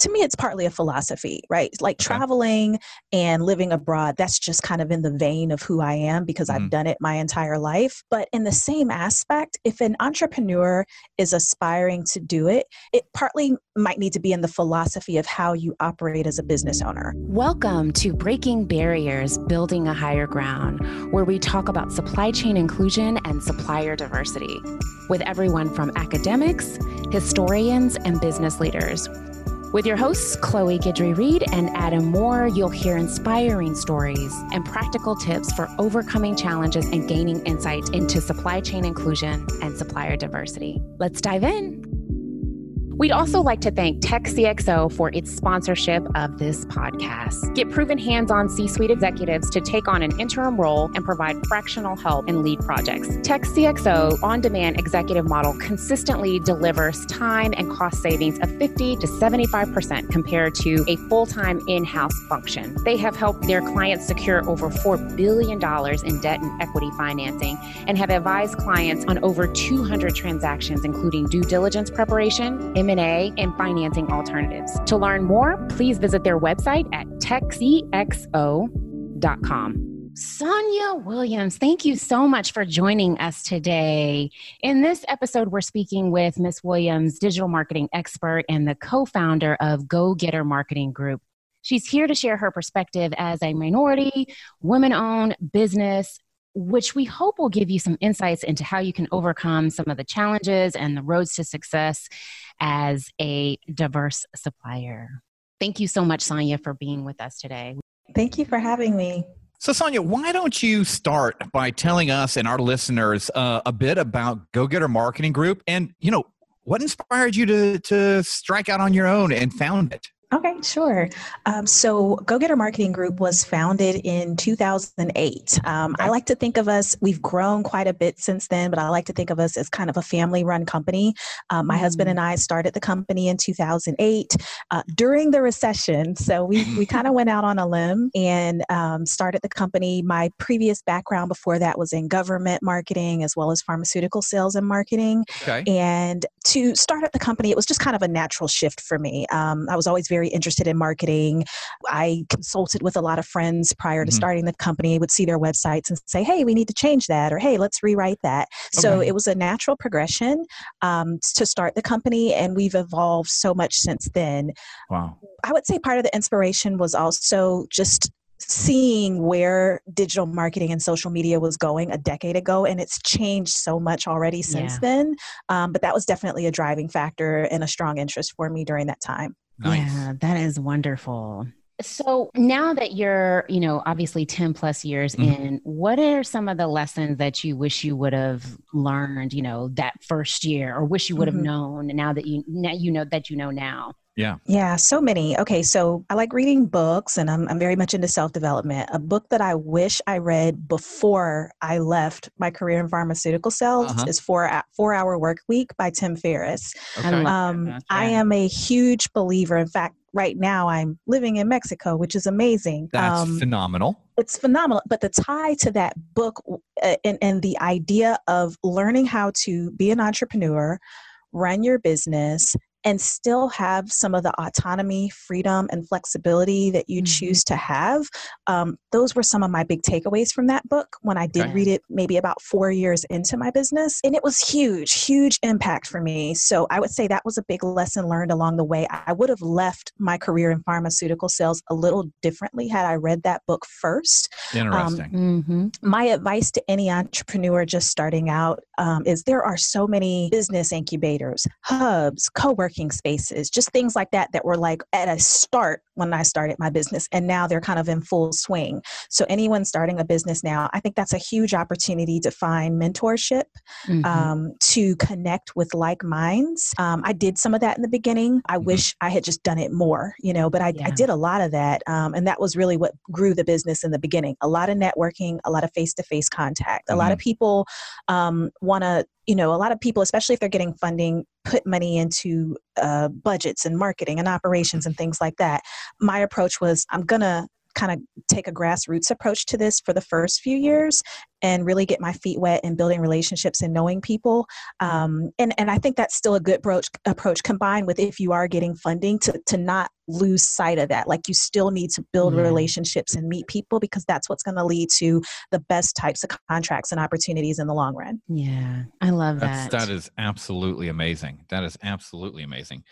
to me, it's partly a philosophy, right? Like okay. traveling and living abroad, that's just kind of in the vein of who I am because mm-hmm. I've done it my entire life. But in the same aspect, if an entrepreneur is aspiring to do it, it partly might need to be in the philosophy of how you operate as a business owner. Welcome to Breaking Barriers, Building a Higher Ground, where we talk about supply chain inclusion and supplier diversity with everyone from academics, historians, and business leaders. With your hosts, Chloe Guidry Reed and Adam Moore, you'll hear inspiring stories and practical tips for overcoming challenges and gaining insight into supply chain inclusion and supplier diversity. Let's dive in. We'd also like to thank TechCXO for its sponsorship of this podcast. Get proven hands on C suite executives to take on an interim role and provide fractional help in lead projects. TechCXO on demand executive model consistently delivers time and cost savings of 50 to 75% compared to a full time in house function. They have helped their clients secure over $4 billion in debt and equity financing and have advised clients on over 200 transactions, including due diligence preparation, M&A, and financing alternatives. To learn more, please visit their website at techcxo.com. Sonia Williams, thank you so much for joining us today. In this episode, we're speaking with Miss Williams, digital marketing expert and the co founder of Go Getter Marketing Group. She's here to share her perspective as a minority, women owned business which we hope will give you some insights into how you can overcome some of the challenges and the roads to success as a diverse supplier. Thank you so much, Sonia, for being with us today. Thank you for having me. So, Sonia, why don't you start by telling us and our listeners uh, a bit about Go Getter Marketing Group and, you know, what inspired you to, to strike out on your own and found it? Okay, sure. Um, so, Go Getter Marketing Group was founded in 2008. Um. I like to think of us, we've grown quite a bit since then, but I like to think of us as kind of a family run company. Um, my mm husband and I started the company in 2008 uh, during the recession. So, we, we kind of went out on a limb and um, started the company. My previous background before that was in government marketing as well as pharmaceutical sales and marketing. Okay. And to start up the company, it was just kind of a natural shift for me. Um, I was always very very interested in marketing. I consulted with a lot of friends prior to mm-hmm. starting the company, would see their websites and say, hey, we need to change that, or hey, let's rewrite that. Okay. So it was a natural progression um, to start the company, and we've evolved so much since then. Wow. I would say part of the inspiration was also just seeing where digital marketing and social media was going a decade ago and it's changed so much already since yeah. then um, but that was definitely a driving factor and a strong interest for me during that time Nice. Yeah, that is wonderful. So now that you're, you know, obviously 10 plus years mm-hmm. in, what are some of the lessons that you wish you would have learned, you know, that first year or wish you would have mm-hmm. known now that you now you know that you know now? Yeah. Yeah, so many. Okay, so I like reading books and I'm, I'm very much into self development. A book that I wish I read before I left my career in pharmaceutical sales uh-huh. is Four, Four Hour Work Week by Tim Ferriss. Okay. Um, I am a huge believer. In fact, right now I'm living in Mexico, which is amazing. That's um, phenomenal. It's phenomenal. But the tie to that book uh, and, and the idea of learning how to be an entrepreneur, run your business, and still have some of the autonomy, freedom, and flexibility that you mm-hmm. choose to have. Um, those were some of my big takeaways from that book when I did okay. read it maybe about four years into my business. And it was huge, huge impact for me. So I would say that was a big lesson learned along the way. I would have left my career in pharmaceutical sales a little differently had I read that book first. Interesting. Um, mm-hmm. My advice to any entrepreneur just starting out um, is there are so many business incubators, hubs, co working working spaces, just things like that that were like at a start when I started my business. And now they're kind of in full swing. So, anyone starting a business now, I think that's a huge opportunity to find mentorship, mm-hmm. um, to connect with like minds. Um, I did some of that in the beginning. I mm-hmm. wish I had just done it more, you know, but I, yeah. I did a lot of that. Um, and that was really what grew the business in the beginning a lot of networking, a lot of face to face contact. A mm-hmm. lot of people um, want to you know, a lot of people, especially if they're getting funding, put money into uh, budgets and marketing and operations and things like that. My approach was I'm going to kind of take a grassroots approach to this for the first few years and really get my feet wet in building relationships and knowing people. Um, and, and I think that's still a good approach, approach combined with if you are getting funding to, to not lose sight of that. Like you still need to build mm. relationships and meet people because that's what's going to lead to the best types of contracts and opportunities in the long run. Yeah, I love that's, that. That is absolutely amazing. That is absolutely amazing.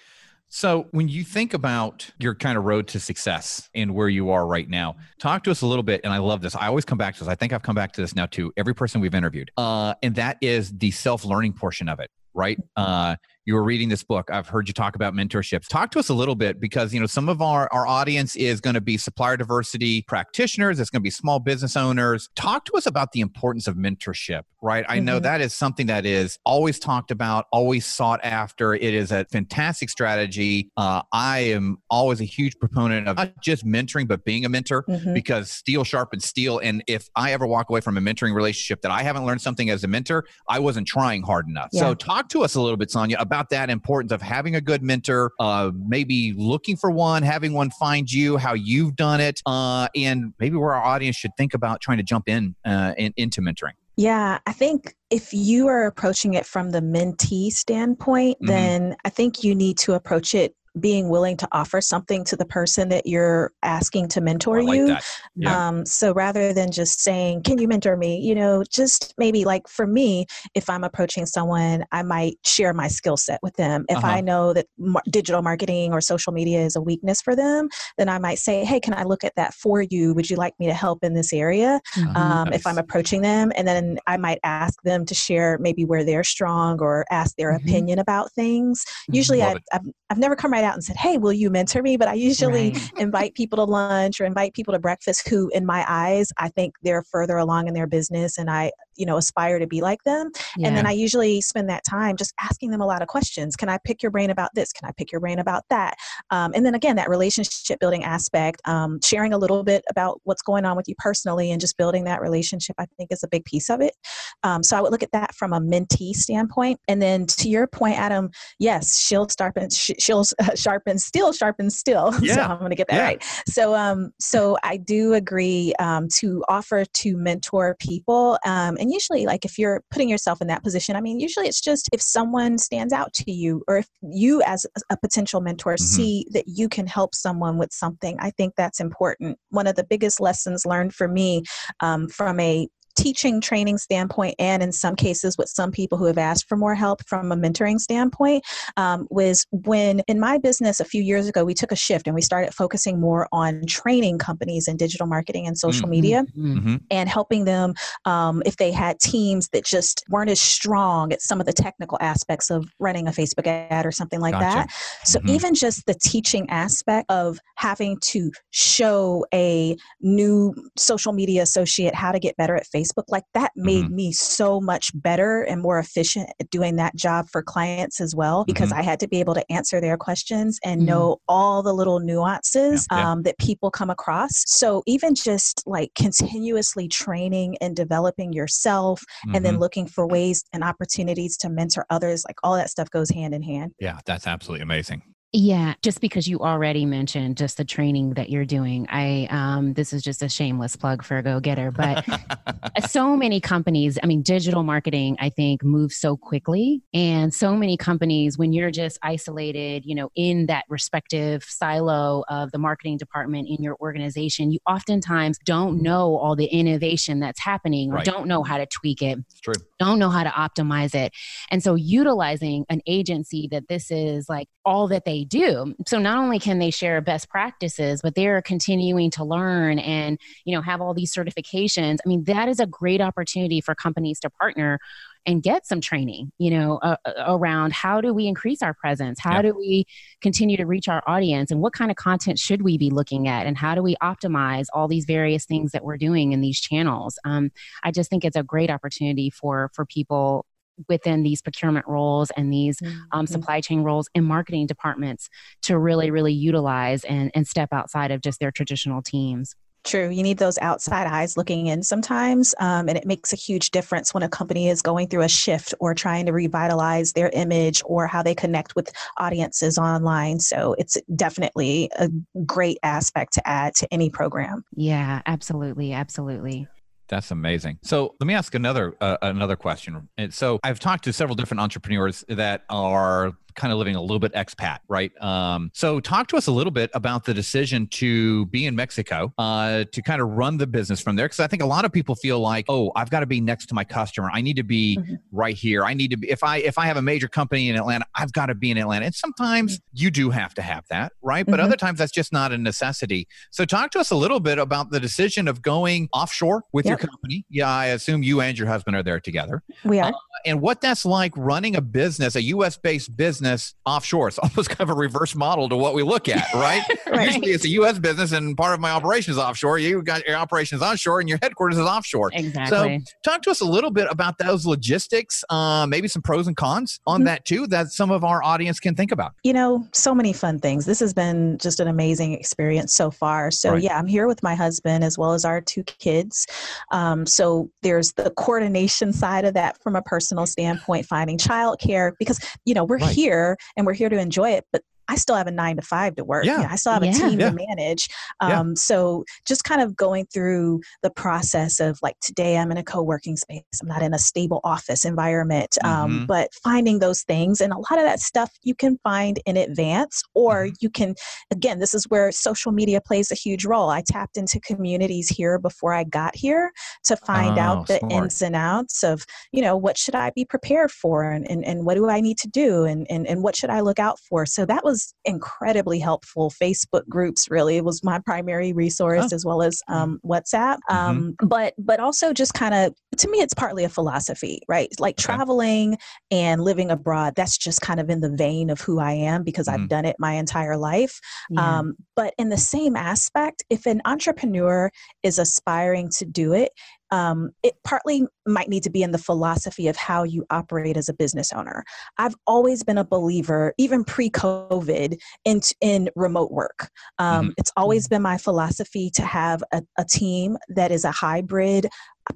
So, when you think about your kind of road to success and where you are right now, talk to us a little bit. And I love this. I always come back to this. I think I've come back to this now to Every person we've interviewed, uh, and that is the self learning portion of it, right? Uh, you were reading this book. I've heard you talk about mentorships. Talk to us a little bit because you know some of our our audience is going to be supplier diversity practitioners. It's going to be small business owners. Talk to us about the importance of mentorship. Right, I mm-hmm. know that is something that is always talked about, always sought after. It is a fantastic strategy. Uh, I am always a huge proponent of not just mentoring, but being a mentor mm-hmm. because steel sharpens steel. And if I ever walk away from a mentoring relationship that I haven't learned something as a mentor, I wasn't trying hard enough. Yeah. So talk to us a little bit, Sonia, about about that importance of having a good mentor, uh, maybe looking for one, having one find you, how you've done it, uh, and maybe where our audience should think about trying to jump in, uh, in into mentoring. Yeah, I think if you are approaching it from the mentee standpoint, mm-hmm. then I think you need to approach it being willing to offer something to the person that you're asking to mentor like you. Yeah. Um, so rather than just saying, Can you mentor me? You know, just maybe like for me, if I'm approaching someone, I might share my skill set with them. If uh-huh. I know that mar- digital marketing or social media is a weakness for them, then I might say, Hey, can I look at that for you? Would you like me to help in this area? Mm-hmm. Um, nice. If I'm approaching them, and then I might ask them to share maybe where they're strong or ask their mm-hmm. opinion about things. Mm-hmm. Usually, I, I've, I've never come right out and said, Hey, will you mentor me? But I usually right. invite people to lunch or invite people to breakfast who, in my eyes, I think they're further along in their business and I you know aspire to be like them yeah. and then i usually spend that time just asking them a lot of questions can i pick your brain about this can i pick your brain about that um, and then again that relationship building aspect um, sharing a little bit about what's going on with you personally and just building that relationship i think is a big piece of it um, so i would look at that from a mentee standpoint and then to your point adam yes she'll sharpen she'll sharpen still sharpen steel yeah. so i'm going to get that yeah. right so um so i do agree um, to offer to mentor people um, and and usually, like if you're putting yourself in that position, I mean, usually it's just if someone stands out to you or if you as a potential mentor mm-hmm. see that you can help someone with something, I think that's important. One of the biggest lessons learned for me um, from a teaching training standpoint and in some cases with some people who have asked for more help from a mentoring standpoint um, was when in my business a few years ago we took a shift and we started focusing more on training companies in digital marketing and social mm-hmm. media mm-hmm. and helping them um, if they had teams that just weren't as strong at some of the technical aspects of running a facebook ad or something like gotcha. that so mm-hmm. even just the teaching aspect of having to show a new social media associate how to get better at facebook Facebook, like that made mm-hmm. me so much better and more efficient at doing that job for clients as well because mm-hmm. I had to be able to answer their questions and mm-hmm. know all the little nuances yeah, um, that people come across. So even just like continuously training and developing yourself and then mm-hmm. looking for ways and opportunities to mentor others, like all that stuff goes hand in hand. Yeah, that's absolutely amazing. Yeah, just because you already mentioned just the training that you're doing. I um this is just a shameless plug for a Go Getter, but so many companies, I mean digital marketing I think moves so quickly and so many companies when you're just isolated, you know, in that respective silo of the marketing department in your organization, you oftentimes don't know all the innovation that's happening or right. don't know how to tweak it. True. Don't know how to optimize it. And so utilizing an agency that this is like all that they do. So not only can they share best practices, but they're continuing to learn and, you know, have all these certifications. I mean, that is a great opportunity for companies to partner and get some training, you know, uh, uh around how do we increase our presence? How do we continue to reach our audience? And what kind of content should we be looking at? And how do we optimize all these various things that we're doing in these channels? Um, I just think it's a great opportunity for for people within these procurement roles and these um, mm-hmm. um, supply chain roles in marketing departments to really, really utilize and, and step outside of just their traditional teams. True. You need those outside eyes looking in sometimes. Um, and it makes a huge difference when a company is going through a shift or trying to revitalize their image or how they connect with audiences online. So it's definitely a great aspect to add to any program. Yeah, absolutely. Absolutely. That's amazing. So let me ask another uh, another question. And so I've talked to several different entrepreneurs that are kind of living a little bit expat, right? Um, so talk to us a little bit about the decision to be in Mexico uh, to kind of run the business from there. Because I think a lot of people feel like, oh, I've got to be next to my customer. I need to be mm-hmm. right here. I need to be if I if I have a major company in Atlanta, I've got to be in Atlanta. And sometimes mm-hmm. you do have to have that, right? But mm-hmm. other times that's just not a necessity. So talk to us a little bit about the decision of going offshore with yep. your company. Yeah, I assume you and your husband are there together. We are. Uh, and what that's like running a business, a US based business offshore. It's almost kind of a reverse model to what we look at, right? right? Usually it's a US business and part of my operation is offshore. You got your operations onshore and your headquarters is offshore. Exactly. So talk to us a little bit about those logistics, uh, maybe some pros and cons on mm-hmm. that too, that some of our audience can think about. You know, so many fun things. This has been just an amazing experience so far. So right. yeah, I'm here with my husband as well as our two kids. Um, so there's the coordination side of that from a personal standpoint, finding childcare because you know we're right. here and we're here to enjoy it, but I still have a nine to five to work. Yeah. You know, I still have yeah. a team yeah. to manage. Um, yeah. So just kind of going through the process of like today I'm in a co-working space. I'm not in a stable office environment. Um, mm-hmm. But finding those things and a lot of that stuff you can find in advance, or mm-hmm. you can again, this is where social media plays a huge role. I tapped into communities here before I got here to find oh, out the smart. ins and outs of, you know, what should I be prepared for and, and, and what do I need to do and, and, and what should I look out for? So that was was incredibly helpful. Facebook groups really was my primary resource, oh. as well as mm-hmm. um, WhatsApp. Mm-hmm. Um, but but also just kind of to me, it's partly a philosophy, right? Like okay. traveling and living abroad. That's just kind of in the vein of who I am because mm-hmm. I've done it my entire life. Yeah. Um, but in the same aspect, if an entrepreneur is aspiring to do it, um, it partly might need to be in the philosophy of how you operate as a business owner. I've always been a believer, even pre-COVID, in in remote work. Um, mm-hmm. It's always mm-hmm. been my philosophy to have a, a team that is a hybrid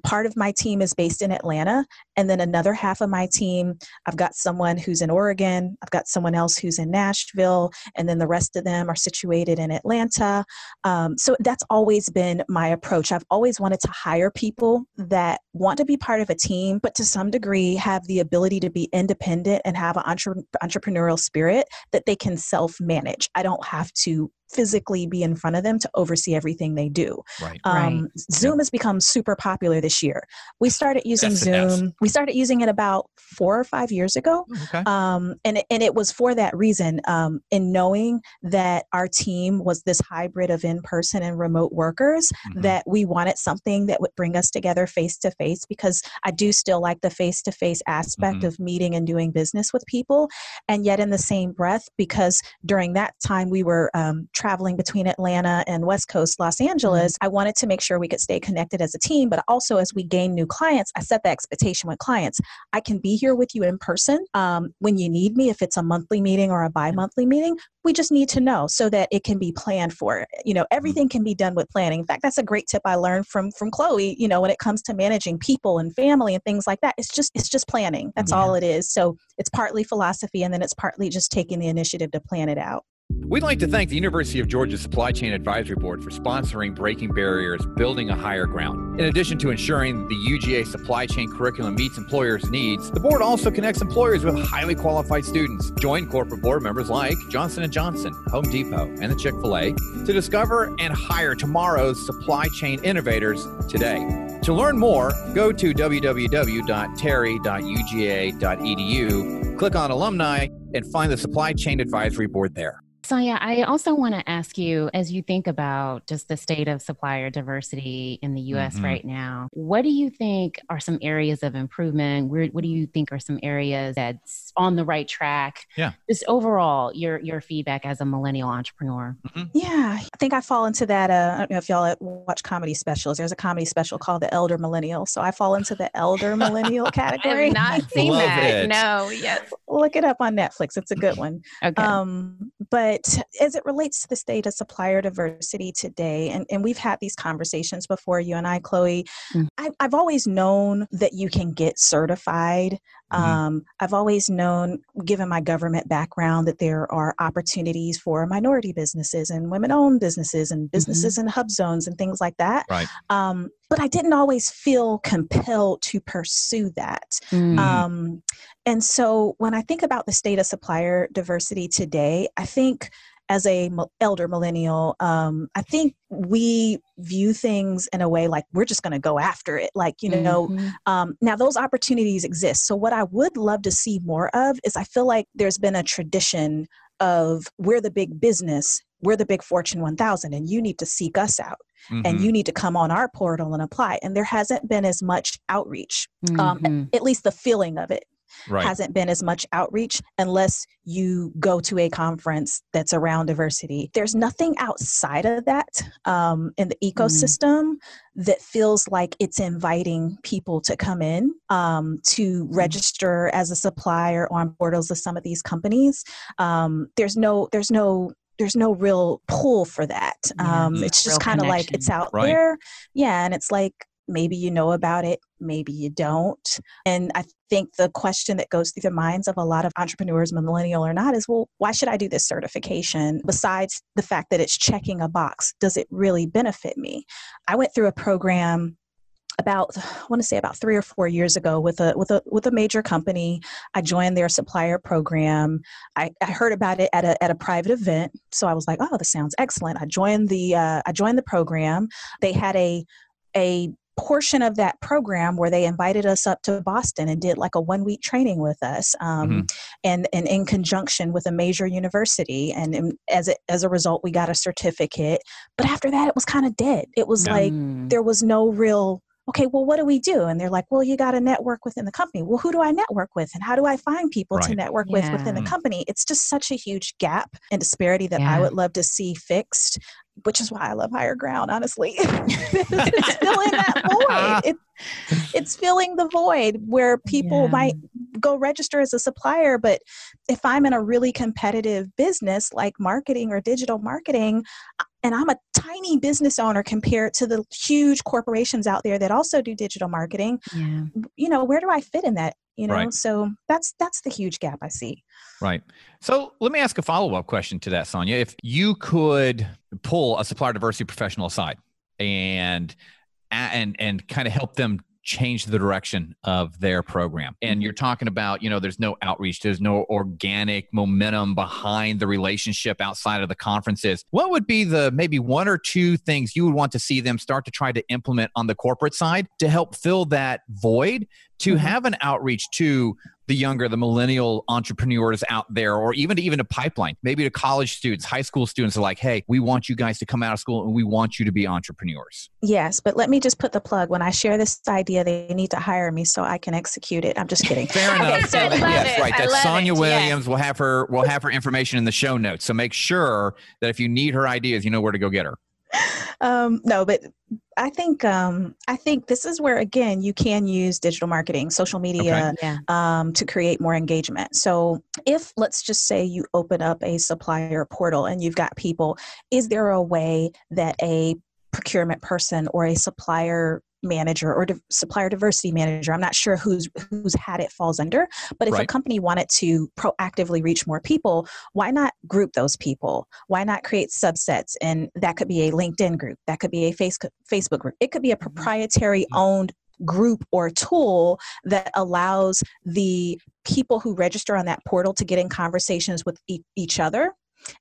part of my team is based in Atlanta, and then another half of my team, I've got someone who's in Oregon, I've got someone else who's in Nashville, and then the rest of them are situated in Atlanta. Um, so that's always been my approach. I've always wanted to hire people that want to be part of a team, but to some degree have the ability to be independent and have an entre- entrepreneurial spirit that they can self manage. I don't have to physically be in front of them to oversee everything they do. Right. Um, right. Zoom has become super popular this year. We started using yes, Zoom. We started using it about four or five years ago. Oh, okay. Um, and, and it was for that reason, um, in knowing that our team was this hybrid of in person and remote workers, mm-hmm. that we wanted something that would bring us together face to face because I do still like the face to face aspect mm-hmm. of meeting and doing business with people. And yet, in the same breath, because during that time we were um, traveling between Atlanta and West Coast Los Angeles, mm-hmm. I wanted to make sure we could stay connected as a team. But also, as we gain new clients, I set the expectation with clients. I can be here with you in person um, when you need me, if it's a monthly meeting or a bi monthly meeting. We just need to know so that it can be planned for. You know, everything can be done with planning. In fact, that's a great tip I learned from from Chloe. You know, when it comes to managing people and family and things like that, it's just it's just planning. That's yeah. all it is. So it's partly philosophy, and then it's partly just taking the initiative to plan it out. We'd like to thank the University of Georgia Supply Chain Advisory Board for sponsoring Breaking Barriers, Building a Higher Ground. In addition to ensuring the UGA supply chain curriculum meets employers' needs, the board also connects employers with highly qualified students. Join corporate board members like Johnson & Johnson, Home Depot, and the Chick-fil-A to discover and hire tomorrow's supply chain innovators today. To learn more, go to www.terry.uga.edu, click on alumni, and find the Supply Chain Advisory Board there. Sonia, I also want to ask you as you think about just the state of supplier diversity in the US mm-hmm. right now, what do you think are some areas of improvement? Where, what do you think are some areas that's on the right track? Yeah. Just overall, your your feedback as a millennial entrepreneur. Mm-hmm. Yeah. I think I fall into that. Uh, I don't know if y'all watch comedy specials. There's a comedy special called The Elder Millennial. So I fall into the elder millennial category. I have not seen Love that. It. No, yes. Look it up on Netflix. It's a good one. Okay. Um, but as it relates to the state of supplier diversity today, and, and we've had these conversations before, you and I, Chloe, mm. I, I've always known that you can get certified Mm-hmm. Um, I've always known, given my government background, that there are opportunities for minority businesses and women owned businesses and businesses mm-hmm. in hub zones and things like that. Right. Um, but I didn't always feel compelled to pursue that. Mm-hmm. Um, and so when I think about the state of supplier diversity today, I think as a elder millennial um, i think we view things in a way like we're just going to go after it like you know mm-hmm. um, now those opportunities exist so what i would love to see more of is i feel like there's been a tradition of we're the big business we're the big fortune 1000 and you need to seek us out mm-hmm. and you need to come on our portal and apply and there hasn't been as much outreach um, mm-hmm. um, at least the feeling of it right. hasn't been as much outreach unless you go to a conference that's around diversity. There's nothing outside of that um, in the mm-hmm. ecosystem mm. that feels like it's inviting people to come in um, to mm-hmm. register as a supplier on portals of some of these companies. Um, there's no, there's no there's no real pull for that. Yeah, um, it's just kind of like it's out right. there. Yeah. And it's like, maybe you know about it, maybe you don't. And I think the question that goes through the minds of a lot of entrepreneurs, millennial or not, is well, why should I do this certification besides the fact that it's checking a box? Does it really benefit me? I went through a program about I want to say about three or four years ago with a with a with a major company. I joined their supplier program. I, I heard about it at a at a private event, so I was like, "Oh, this sounds excellent." I joined the uh, I joined the program. They had a a portion of that program where they invited us up to Boston and did like a one week training with us, um, mm-hmm. and, and in conjunction with a major university. And, and, as a, as a result, we got a certificate. But after that, it was kind of dead. It was like mm. there was no real okay, well, what do we do? And they're like, well, you got to network within the company. Well, who do I network with? And how do I find people right. to network yeah. with within the company? It's just such a huge gap and disparity that yeah. I would love to see fixed, which is why I love higher ground, honestly. it's filling that void. It, it's filling the void where people yeah. might go register as a supplier, but if I'm in a really competitive business like marketing or digital marketing, and I'm a tiny business owner compared to the huge corporations out there that also do digital marketing. Yeah. You know, where do I fit in that? You know, right. so that's that's the huge gap I see. Right. So let me ask a follow up question to that, Sonia. If you could pull a supplier diversity professional aside and and and kind of help them change the direction of their program. And you're talking about, you know, there's no outreach, there's no organic momentum behind the relationship outside of the conferences. What would be the maybe one or two things you would want to see them start to try to implement on the corporate side to help fill that void to mm-hmm. have an outreach to the younger, the millennial entrepreneurs out there, or even to even a pipeline, maybe to college students, high school students are like, hey, we want you guys to come out of school and we want you to be entrepreneurs. Yes, but let me just put the plug. When I share this idea, they need to hire me so I can execute it. I'm just kidding. Fair enough. Okay, so yes, it. right. That's Sonia it. Williams. Yes. We'll have her we'll have her information in the show notes. So make sure that if you need her ideas, you know where to go get her. Um, no, but I think um, I think this is where again you can use digital marketing, social media, okay. um, to create more engagement. So if let's just say you open up a supplier portal and you've got people, is there a way that a procurement person or a supplier manager or supplier diversity manager i'm not sure who's who's hat it falls under but if right. a company wanted to proactively reach more people why not group those people why not create subsets and that could be a linkedin group that could be a facebook group it could be a mm-hmm. proprietary owned group or tool that allows the people who register on that portal to get in conversations with e- each other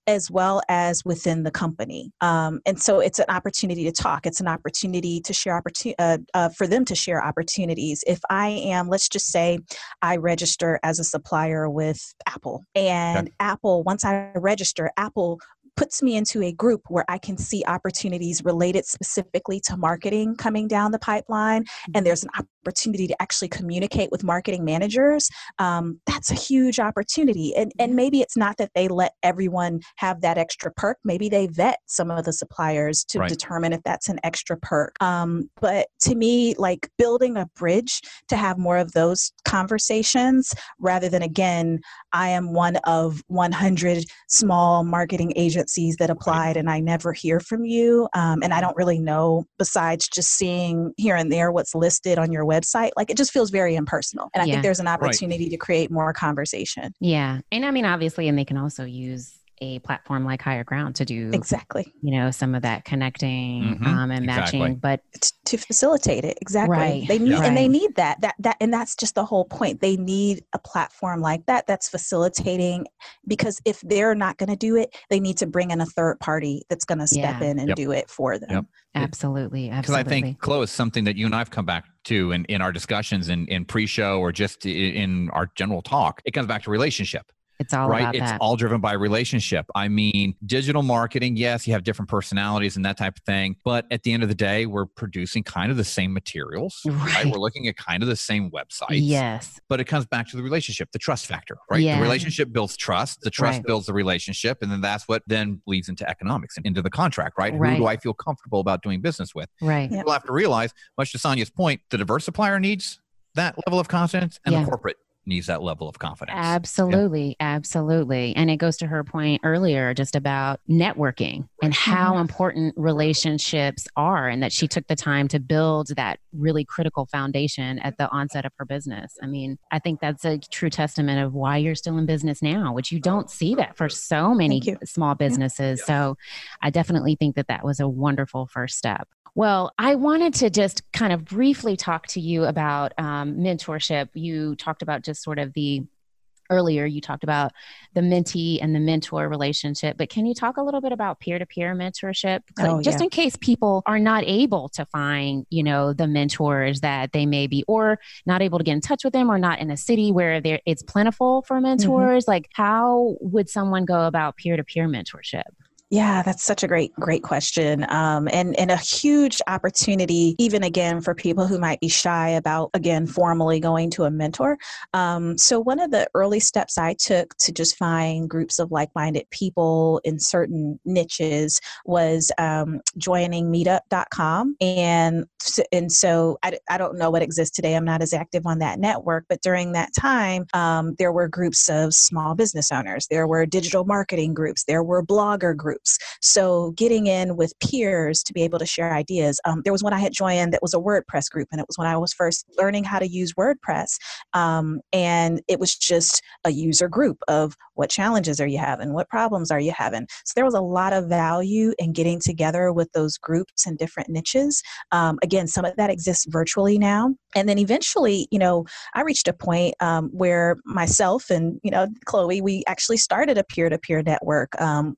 as well as within the company. Um, and so it's an opportunity to talk. It's an opportunity to share opportunity uh, uh, for them to share opportunities. If I am, let's just say, I register as a supplier with Apple, and. Apple, once I register, Apple puts me into a group where I can see opportunities related specifically to marketing coming down the pipeline, and mm-hmm. there's an opportunity to actually communicate with marketing managers, um, that's a huge opportunity. And, and maybe it's not that they let everyone have that extra perk. Maybe they vet some of the suppliers to right. determine if that's an extra perk. Um, but to me, like building a bridge to have more of those conversations rather than, again, I am one of 100 small marketing agencies that applied and I never hear from you. Um, and I don't really know, besides just seeing here and there what's listed on your website. Like it just feels very impersonal. And I yeah. think there's an opportunity right. to create more conversation. Yeah. And I mean, obviously, and they can also use a platform like higher ground to do exactly you know some of that connecting mm-hmm. um, and exactly. matching but to facilitate it exactly right. they need yeah. and they need that that that and that's just the whole point they need a platform like that that's facilitating because if they're not going to do it they need to bring in a third party that's going to step yeah. in and yep. do it for them yep. absolutely because i think chloe is something that you and i've come back to in, in our discussions in, in pre-show or just in our general talk it comes back to relationship it's all right. it's that. all driven by relationship. I mean, digital marketing, yes, you have different personalities and that type of thing. But at the end of the day, we're producing kind of the same materials, right? right? We're looking at kind of the same websites. Yes. But it comes back to the relationship, the trust factor, right? Yeah. The relationship builds trust. The trust right. builds the relationship. And then that's what then leads into economics and into the contract, right? right? Who do I feel comfortable about doing business with? Right. People have to realize, much to Sonia's point, the diverse supplier needs that level of confidence and yeah. the corporate needs that level of confidence. Absolutely. Yeah. Absolutely. And it goes to her point earlier just about networking and how mm-hmm. important relationships are, and that she took the time to build that really critical foundation at the onset of her business. I mean, I think that's a true testament of why you're still in business now, which you don't see that for so many small businesses. Yeah. So I definitely think that that was a wonderful first step. Well, I wanted to just kind of briefly talk to you about um, mentorship. You talked about just sort of the earlier you talked about the mentee and the mentor relationship but can you talk a little bit about peer-to-peer mentorship oh, just yeah. in case people are not able to find you know the mentors that they may be or not able to get in touch with them or not in a city where there it's plentiful for mm-hmm. mentors mm-hmm. like how would someone go about peer-to-peer mentorship yeah, that's such a great, great question. Um, and, and a huge opportunity, even again, for people who might be shy about, again, formally going to a mentor. Um, so, one of the early steps I took to just find groups of like minded people in certain niches was um, joining meetup.com. And, and so I, I don't know what exists today. I'm not as active on that network. But during that time, um, there were groups of small business owners, there were digital marketing groups, there were blogger groups groups. So getting in with peers to be able to share ideas. Um, there was one I had joined that was a WordPress group, and it was when I was first learning how to use WordPress. Um, and it was just a user group of what challenges are you having? What problems are you having? So there was a lot of value in getting together with those groups and different niches. Um, again, some of that exists virtually now. And then eventually, you know, I reached a point um, where myself and, you know, Chloe, we actually started a peer to peer network, um,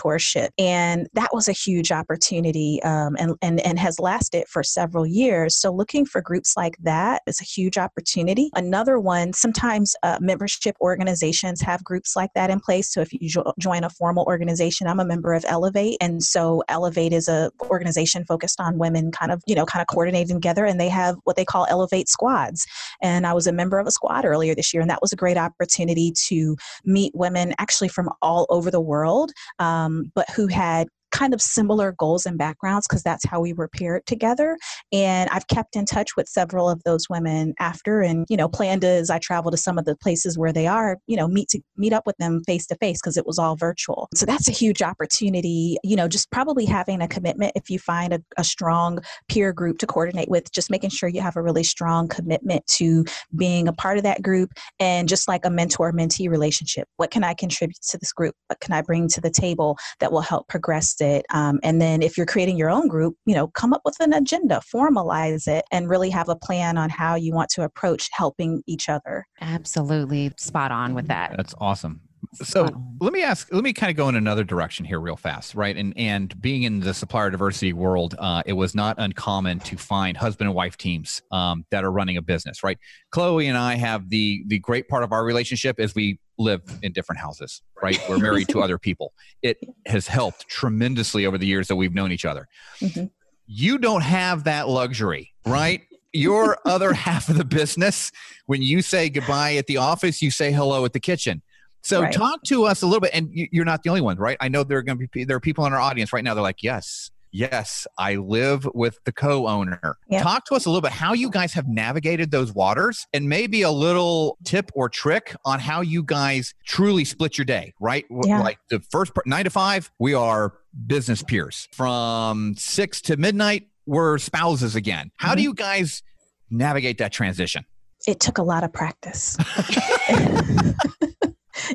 mentorship. And that was a huge opportunity um, and, and, and has lasted for several years. So looking for groups like that is a huge opportunity. Another one, sometimes uh, membership organizations have groups like that in place. So if you jo- join a formal organization, I'm a member of Elevate. And so Elevate is a organization focused on women kind of, you know, kind of coordinating together. And they have what they call Elevate squads. And I was a member of a squad earlier this year. And that was a great opportunity to meet women actually from all over the world, um, Um, but who had kind of similar goals and backgrounds because that's how we were paired together. And I've kept in touch with several of those women after and, you know, planned as I travel to some of the places where they are, you know, meet to meet up with them face to face because it was all virtual. So that's a huge opportunity, you know, just probably having a commitment if you find a, a strong peer group to coordinate with, just making sure you have a really strong commitment to being a part of that group and just like a mentor mentee relationship. What can I contribute to this group? What can I bring to the table that will help progress it. Um, and then if you're creating your own group, you know, come up with an agenda, formalize it, and really have a plan on how you want to approach helping each other. Absolutely spot on with that. That's awesome. So let me ask, let me kind of go in another direction here real fast, right? And and being in the supplier diversity world, uh, it was not uncommon to find husband and wife teams um, that are running a business, right? Chloe and I have the the great part of our relationship is we live in different houses, right? We're married to other people. It has helped tremendously over the years that we've known each other. Mm-hmm. You don't have that luxury, right? Your other half of the business, when you say goodbye at the office, you say hello at the kitchen. So right. talk to us a little bit, and you're not the only one, right? I know there are going to be there are people in our audience right now. They're like, yes, yes, I live with the co-owner. Yep. Talk to us a little bit how you guys have navigated those waters, and maybe a little tip or trick on how you guys truly split your day. Right, yeah. like the first part, nine to five, we are business peers. From six to midnight, we're spouses again. How mm-hmm. do you guys navigate that transition? It took a lot of practice.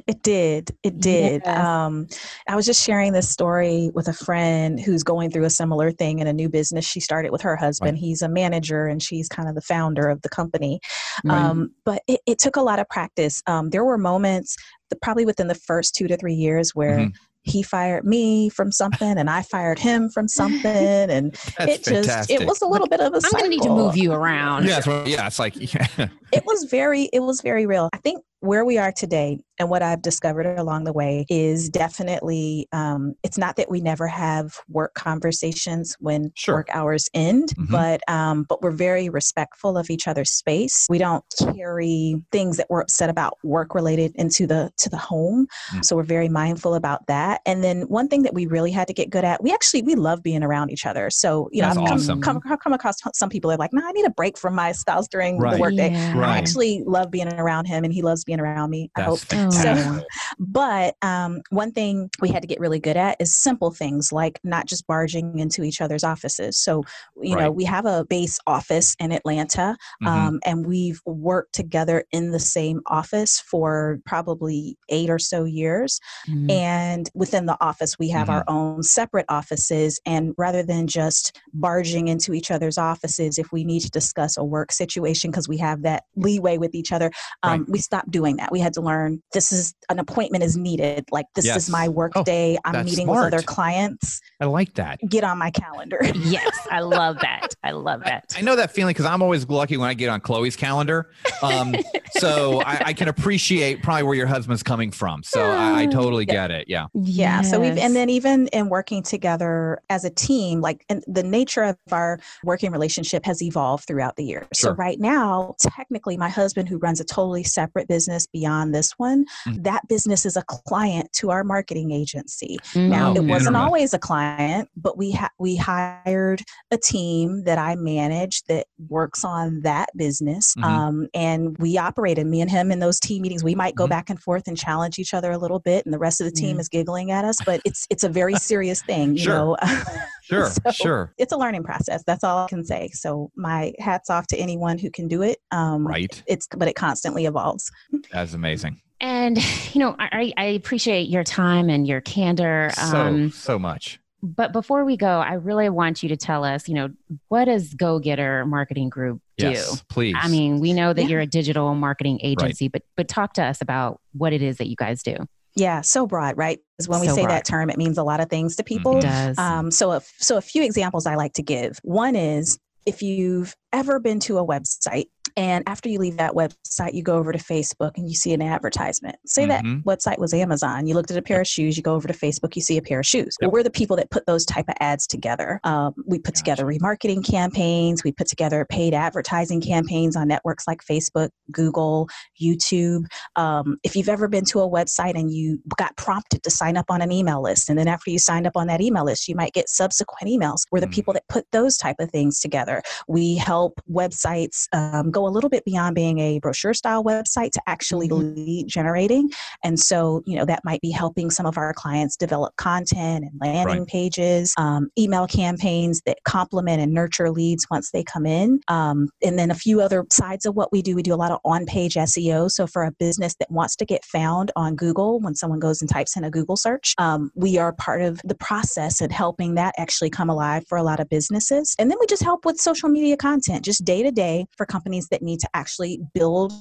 It did. It did. Yes. Um, I was just sharing this story with a friend who's going through a similar thing in a new business she started with her husband. Right. He's a manager and she's kind of the founder of the company. Right. Um, but it, it, took a lot of practice. Um, there were moments, probably within the first two to three years, where mm-hmm he fired me from something and I fired him from something and That's it just fantastic. it was a little bit of a I'm gonna need to move you around. Yeah, yeah, it's like yeah. it was very it was very real. I think where we are today and what I've discovered along the way is definitely um, it's not that we never have work conversations when sure. work hours end, mm-hmm. but um, but we're very respectful of each other's space. We don't carry things that we're upset about work related into the to the home, mm-hmm. so we're very mindful about that. And then one thing that we really had to get good at, we actually we love being around each other. So you That's know, I've awesome. come, come, come across some people are like, "No, nah, I need a break from my spouse during right. the workday." Yeah. Right. I actually love being around him, and he loves being around me. That's I hope. Fantastic. So, but um, one thing we had to get really good at is simple things like not just barging into each other's offices. So, you right. know, we have a base office in Atlanta, mm-hmm. um, and we've worked together in the same office for probably eight or so years. Mm-hmm. And within the office, we have mm-hmm. our own separate offices. And rather than just barging into each other's offices, if we need to discuss a work situation, because we have that leeway with each other, um, right. we stop doing that. We had to learn this is an appointment is needed. Like this yes. is my work oh, day. I'm meeting smart. with other clients. I like that. Get on my calendar. yes, I love that. I love that. I, I know that feeling because I'm always lucky when I get on Chloe's calendar. Um, so I, I, can appreciate probably where your husband's coming from. So I, I totally yeah. get it. Yeah. Yeah. Yes. So we've and then even in working together as a team, like and the nature of our working relationship has evolved throughout the years. Sure. So right now, technically, my husband who runs a totally separate business beyond this one, mm-hmm. that business is a client to our marketing agency. Mm-hmm. Now, it wasn't always a client, but we ha- we hired a team that I manage that works on that business, mm-hmm. um, and we operated me and him in those team meetings. We might go mm-hmm. back and forth and challenge each other a little bit, and the rest of the team mm-hmm. is giggling at us, but it's it's a very serious thing, you sure. know. sure, so sure. It's a learning process. That's all I can say. So my hats off to anyone who can do it. Um, right. It's but it constantly evolves. That's amazing. And you know, I, I appreciate your time and your candor. Um, so so much. But before we go, I really want you to tell us, you know, what does Go Getter Marketing Group do? Yes, please. I mean, we know that yeah. you're a digital marketing agency, right. but but talk to us about what it is that you guys do. Yeah, so broad, right? Because when we say broad. that term, it means a lot of things to people. Mm-hmm. It does. Um, so, a, so a few examples I like to give. One is if you've ever been to a website and after you leave that website, you go over to Facebook and you see an advertisement. Say mm-hmm. that website was Amazon. You looked at a pair of shoes, you go over to Facebook, you see a pair of shoes. Yep. Well, we're the people that put those type of ads together. Um, we put together remarketing campaigns, we put together paid advertising campaigns on networks like Facebook, Google, YouTube. Um, if you've ever been to a website and you got prompted to sign up on an email list, and then after you signed up on that email list, you might get subsequent emails. We're the mm-hmm. people that put those type of things together. We help websites um, go a little bit beyond being a brochure style website to actually mm-hmm. lead generating. And so, you know, that might be helping some of our clients develop content and landing right. pages, um, email campaigns that complement and nurture leads once they come in. Um, and then a few other sides of what we do. We do a lot of on page SEO. So for a business that wants to get found on Google, when someone goes and types in a Google search, um, we are part of the process and helping that actually come alive for a lot of businesses. And then we just help with social media content, just day to day for companies that need to actually build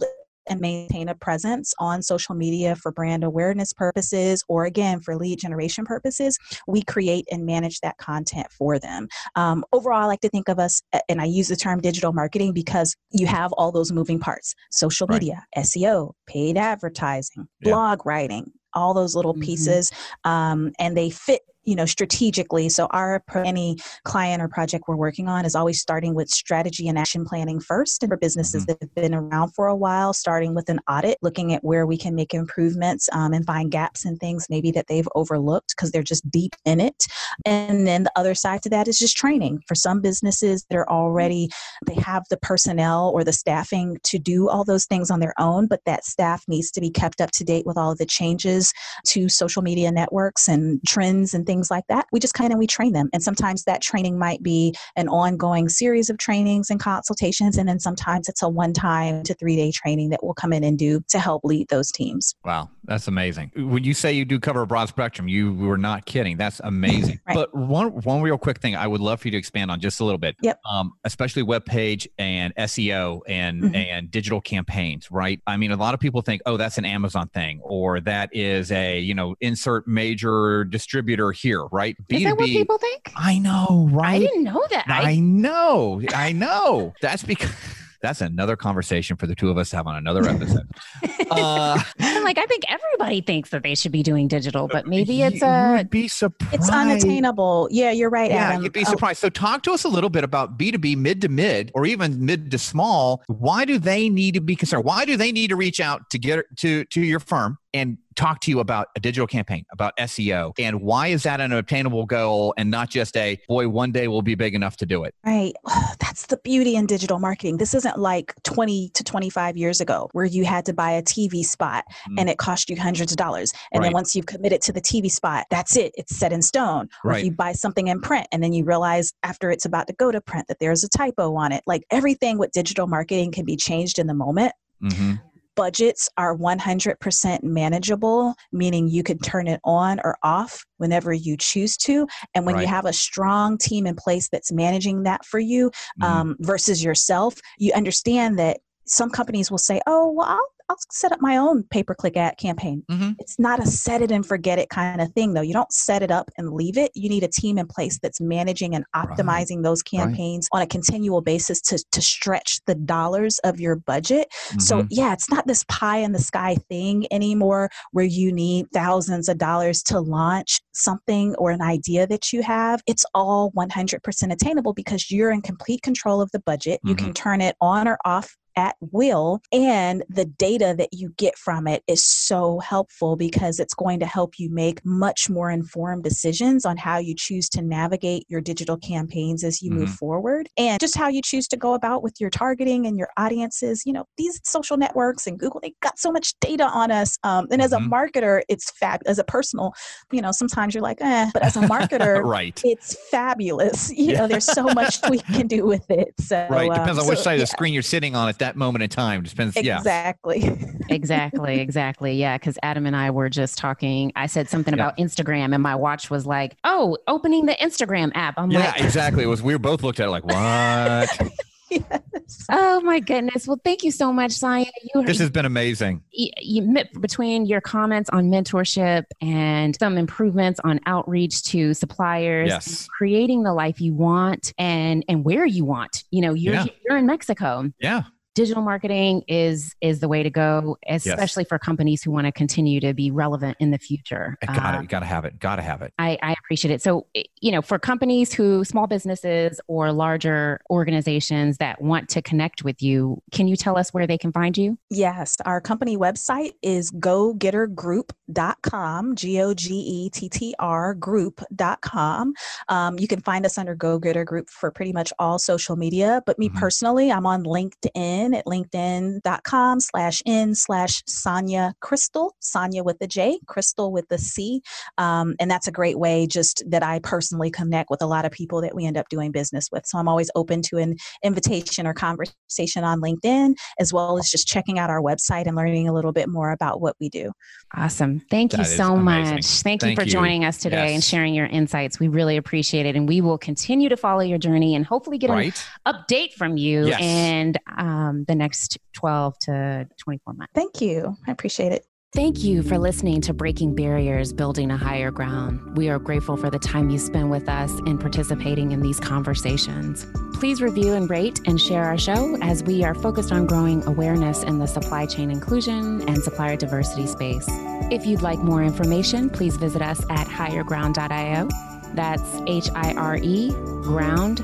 and maintain a presence on social media for brand awareness purposes or again for lead generation purposes, we create and manage that content for them. Um, overall, I like to think of us, and I use the term digital marketing because you have all those moving parts social right. media, SEO, paid advertising, yeah. blog writing, all those little mm-hmm. pieces um, and they fit you know strategically. So our any client or project we're working on is always starting with strategy and action planning first. And for businesses mm-hmm. that have been around for a while starting with an audit looking at where we can make improvements um, and find gaps and things maybe that they've overlooked because they're just deep in it. And then the other side to that is just training. For some businesses that are already they have the personnel or the staffing to do all those things on their own but that staff needs to be kept up to date with all of the changes to social media networks and trends and things things like that. We just kind of we train them. And sometimes that training might be an ongoing series of trainings and consultations and then sometimes it's a one time to three day training that we'll come in and do to help lead those teams. Wow that's amazing when you say you do cover a broad spectrum you were not kidding that's amazing right. but one one real quick thing i would love for you to expand on just a little bit yep. Um, especially web page and seo and mm-hmm. and digital campaigns right i mean a lot of people think oh that's an amazon thing or that is a you know insert major distributor here, right? B2B. Is that what people think? I know, right? I didn't know that. I, I know. I know. That's because that's another conversation for the two of us to have on another episode. uh, I'm like, I think everybody thinks that they should be doing digital, but maybe it's a. Uh, be surprised. It's unattainable. Yeah, you're right, yeah, Adam. you'd be surprised. Oh. So, talk to us a little bit about B2B, mid to mid, or even mid to small. Why do they need to be concerned? Why do they need to reach out to get to to your firm and talk to you about a digital campaign, about SEO, and why is that an obtainable goal and not just a boy, one day we'll be big enough to do it? Right. That's the beauty in digital marketing. This isn't like 20 to 25 years ago where you had to buy a TV spot mm. and it cost you hundreds of dollars. And right. then once you've committed to the TV spot, that's it. It's set in stone. Or right. if you buy something in print and then you realize after it's about to go to print that there's a typo on it, like everything with digital marketing can be changed in the moment. Mm-hmm budgets are 100% manageable, meaning you can turn it on or off whenever you choose to. And when right. you have a strong team in place that's managing that for you mm-hmm. um, versus yourself, you understand that some companies will say, oh, well, I'll I'll set up my own pay per click ad campaign. Mm-hmm. It's not a set it and forget it kind of thing, though. You don't set it up and leave it. You need a team in place that's managing and optimizing right. those campaigns right. on a continual basis to, to stretch the dollars of your budget. Mm-hmm. So, yeah, it's not this pie in the sky thing anymore where you need thousands of dollars to launch something or an idea that you have. It's all 100% attainable because you're in complete control of the budget. Mm-hmm. You can mm-hmm. turn it on or off at will. And the data that you get from it is so helpful because it's going to help you make much more informed decisions on how you choose to navigate your digital campaigns as you mm-hmm. move forward and just how you choose to go about with your targeting and your audiences. You know, these social networks and Google, they got so much data on us. Um, and as a mm-hmm. marketer, it's fab. As a personal, you know, sometimes you're like, eh, but as a marketer, right. it's fabulous. You yeah. know, there's so much we can do with it. So, right. Depends um, on which side yeah. of the screen you're sitting on at that moment in time. Depends. Exactly. Yeah. exactly. Exactly. Exactly yeah. Because Adam and I were just talking. I said something yeah. about Instagram, and my watch was like, "Oh, opening the Instagram app." I'm like yeah, like, exactly. It was. We were both looked at it like, "What?" yes. Oh my goodness. Well, thank you so much, Sonja. You, this has been amazing. You, you, between your comments on mentorship and some improvements on outreach to suppliers, yes. creating the life you want and and where you want. You know, you're yeah. you're in Mexico. Yeah digital marketing is is the way to go especially yes. for companies who want to continue to be relevant in the future. I got uh, it got to have it. Got to have it. I, I appreciate it. So you know for companies who small businesses or larger organizations that want to connect with you can you tell us where they can find you? Yes. Our company website is gogettergroup.com g-o-g-e-t-t-r group.com um, you can find us under go getter group for pretty much all social media but me mm-hmm. personally i'm on linkedin LinkedIn at linkedin.com slash in slash Sonja Crystal, Sonja with the J, Crystal with the C. Um, and that's a great way just that I personally connect with a lot of people that we end up doing business with. So I'm always open to an invitation or conversation on LinkedIn, as well as just checking out our website and learning a little bit more about what we do. Awesome. Thank that you so much. Thank, Thank, you for you. joining us today yes. and sharing your insights. We really appreciate it. And we will continue to follow your journey and hopefully get right. an update from you. Yes. And um, um, the next 12 to 24 months. Thank you. I appreciate it. Thank you for listening to Breaking Barriers, Building a Higher Ground. We are grateful for the time you spend with us and participating in these conversations. Please review and rate and share our show as we are focused on growing awareness in the supply chain inclusion and supplier diversity space. If you'd like more information, please visit us at hireground.io. That's H I R E ground.io.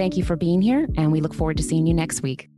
Thank you for being here, and we look forward to seeing you next week.